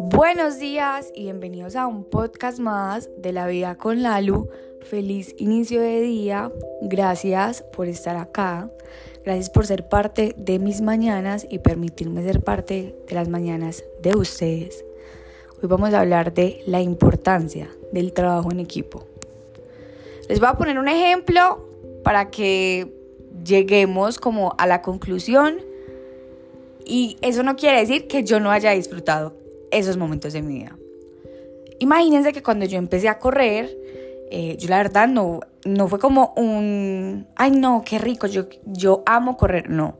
Buenos días y bienvenidos a un podcast más de la vida con Lalu. Feliz inicio de día. Gracias por estar acá. Gracias por ser parte de mis mañanas y permitirme ser parte de las mañanas de ustedes. Hoy vamos a hablar de la importancia del trabajo en equipo. Les voy a poner un ejemplo para que lleguemos como a la conclusión y eso no quiere decir que yo no haya disfrutado esos momentos de mi vida. Imagínense que cuando yo empecé a correr, eh, yo la verdad no, no fue como un, ay no, qué rico, yo, yo amo correr, no.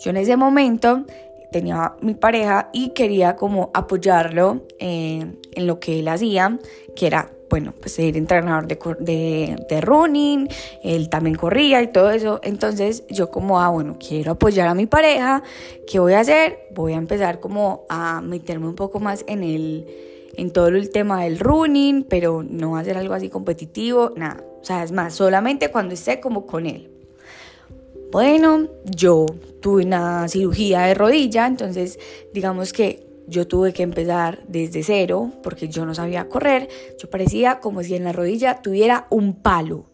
Yo en ese momento tenía mi pareja y quería como apoyarlo en lo que él hacía, que era, bueno, pues ser entrenador de, de, de, running, él también corría y todo eso. Entonces yo como, ah, bueno, quiero apoyar a mi pareja, ¿qué voy a hacer? Voy a empezar como a meterme un poco más en el en todo el tema del running, pero no hacer algo así competitivo, nada. O sea, es más, solamente cuando esté como con él. Bueno, yo tuve una cirugía de rodilla, entonces digamos que yo tuve que empezar desde cero porque yo no sabía correr. Yo parecía como si en la rodilla tuviera un palo.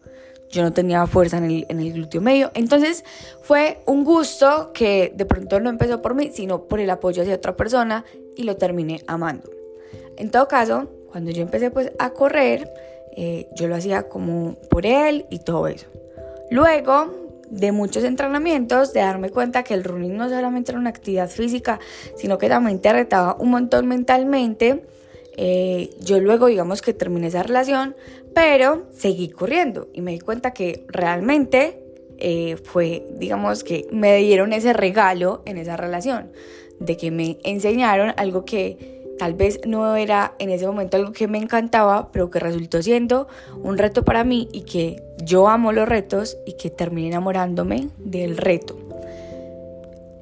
Yo no tenía fuerza en el, en el glúteo medio. Entonces fue un gusto que de pronto no empezó por mí, sino por el apoyo hacia otra persona y lo terminé amando. En todo caso, cuando yo empecé pues a correr, eh, yo lo hacía como por él y todo eso. Luego de muchos entrenamientos, de darme cuenta que el running no solamente era una actividad física, sino que también te retaba un montón mentalmente. Eh, yo luego digamos que terminé esa relación, pero seguí corriendo y me di cuenta que realmente eh, fue, digamos que me dieron ese regalo en esa relación, de que me enseñaron algo que Tal vez no era en ese momento algo que me encantaba, pero que resultó siendo un reto para mí y que yo amo los retos y que terminé enamorándome del reto.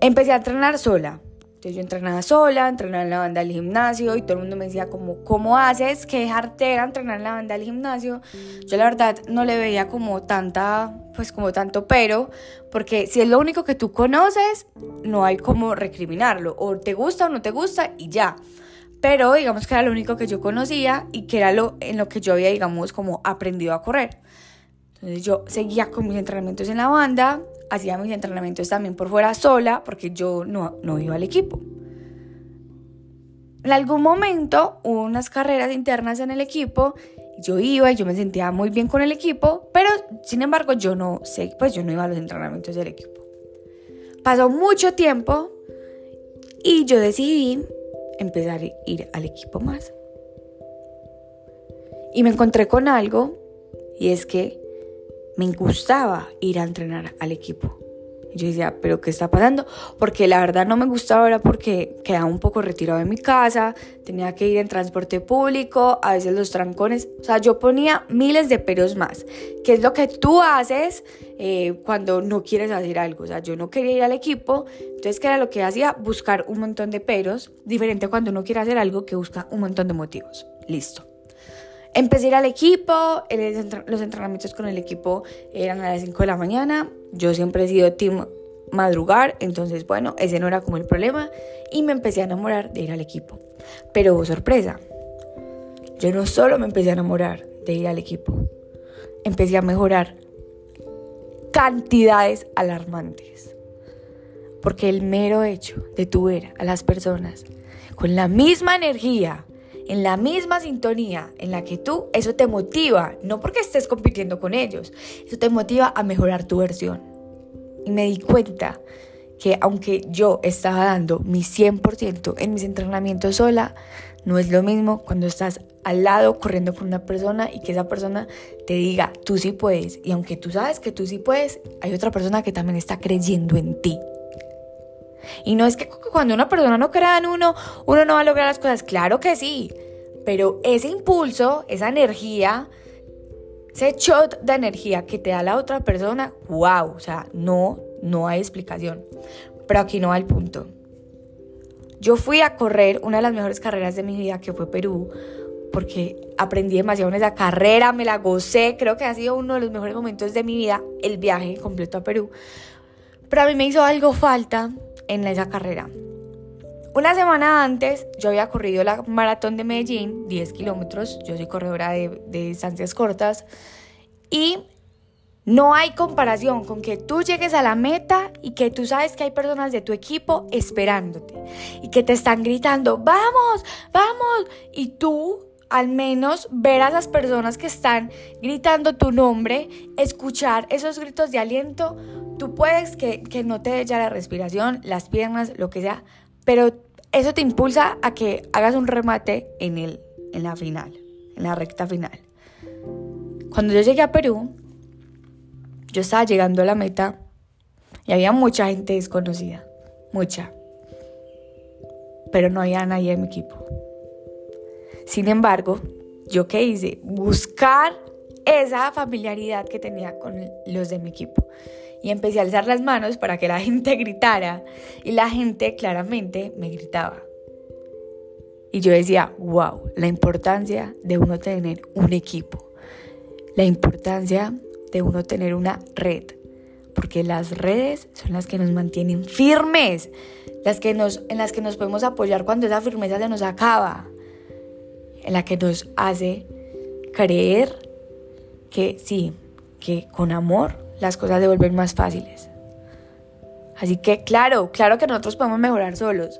Empecé a entrenar sola. Entonces yo entrenaba sola, entrenaba en la banda del gimnasio y todo el mundo me decía como, ¿cómo haces? ¿Qué era entrenar en la banda del gimnasio? Yo la verdad no le veía como tanta, pues como tanto pero, porque si es lo único que tú conoces, no hay como recriminarlo. O te gusta o no te gusta y ya pero digamos que era lo único que yo conocía y que era lo en lo que yo había, digamos, como aprendido a correr. Entonces yo seguía con mis entrenamientos en la banda, hacía mis entrenamientos también por fuera sola, porque yo no, no iba al equipo. En algún momento hubo unas carreras internas en el equipo, yo iba y yo me sentía muy bien con el equipo, pero sin embargo yo no sé, pues yo no iba a los entrenamientos del equipo. Pasó mucho tiempo y yo decidí empezar a ir al equipo más. Y me encontré con algo y es que me gustaba ir a entrenar al equipo. Yo decía, ¿pero qué está pasando? Porque la verdad no me gustaba, era porque quedaba un poco retirado de mi casa, tenía que ir en transporte público, a veces los trancones. O sea, yo ponía miles de peros más, que es lo que tú haces eh, cuando no quieres hacer algo. O sea, yo no quería ir al equipo, entonces, ¿qué era lo que hacía? Buscar un montón de peros, diferente cuando uno quiere hacer algo que busca un montón de motivos. Listo. Empecé a ir al equipo, los entrenamientos con el equipo eran a las 5 de la mañana, yo siempre he sido team madrugar, entonces bueno, ese no era como el problema y me empecé a enamorar de ir al equipo. Pero sorpresa, yo no solo me empecé a enamorar de ir al equipo, empecé a mejorar cantidades alarmantes. Porque el mero hecho de tu ver a las personas con la misma energía, en la misma sintonía en la que tú, eso te motiva, no porque estés compitiendo con ellos, eso te motiva a mejorar tu versión. Y me di cuenta que aunque yo estaba dando mi 100% en mis entrenamientos sola, no es lo mismo cuando estás al lado corriendo con una persona y que esa persona te diga, tú sí puedes. Y aunque tú sabes que tú sí puedes, hay otra persona que también está creyendo en ti. Y no es que cuando una persona no crea en uno, uno no va a lograr las cosas. Claro que sí. Pero ese impulso, esa energía, ese shot de energía que te da la otra persona, wow. O sea, no, no hay explicación. Pero aquí no va el punto. Yo fui a correr una de las mejores carreras de mi vida, que fue Perú, porque aprendí demasiado en esa carrera, me la gocé, creo que ha sido uno de los mejores momentos de mi vida, el viaje completo a Perú. Pero a mí me hizo algo falta en esa carrera. Una semana antes yo había corrido la maratón de Medellín, 10 kilómetros, yo soy corredora de, distancias cortas, y no hay comparación con que tú llegues a la meta y que tú sabes que hay personas de tu equipo esperándote y que te están gritando, vamos, vamos, y tú al menos ver a esas personas que están gritando tu nombre, escuchar esos gritos de aliento, tú puedes que, no te echa la respiración, las piernas, lo que sea, pero eso te impulsa a que hagas un remate en, el, en la final, en la recta final. Cuando yo llegué a Perú, yo estaba llegando a la meta y había mucha gente desconocida, mucha. Pero no había nadie en mi equipo. Sin embargo, ¿yo qué hice? Buscar esa familiaridad que tenía con los de mi equipo. Y empecé a alzar las manos para que la gente gritara. Y la gente claramente me gritaba. Y yo decía, wow, la importancia de uno tener un equipo. La importancia de uno tener una red, porque las redes son las que nos mantienen firmes, las que nos, en las que nos podemos apoyar cuando esa firmeza se nos acaba, la que nos hace creer que sí, que con amor las cosas se vuelven más fáciles. Así que claro, claro que nosotros podemos mejorar solos,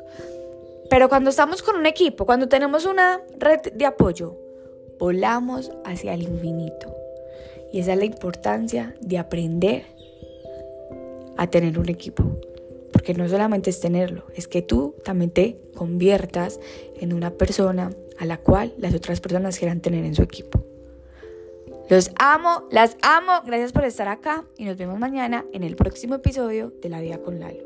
pero cuando estamos con un equipo, cuando tenemos una red de apoyo, volamos hacia el infinito. Y esa es la importancia de aprender a tener un equipo. Porque no solamente es tenerlo, es que tú también te conviertas en una persona a la cual las otras personas quieran tener en su equipo. Los amo, las amo, gracias por estar acá y nos vemos mañana en el próximo episodio de La Vida con Lalo.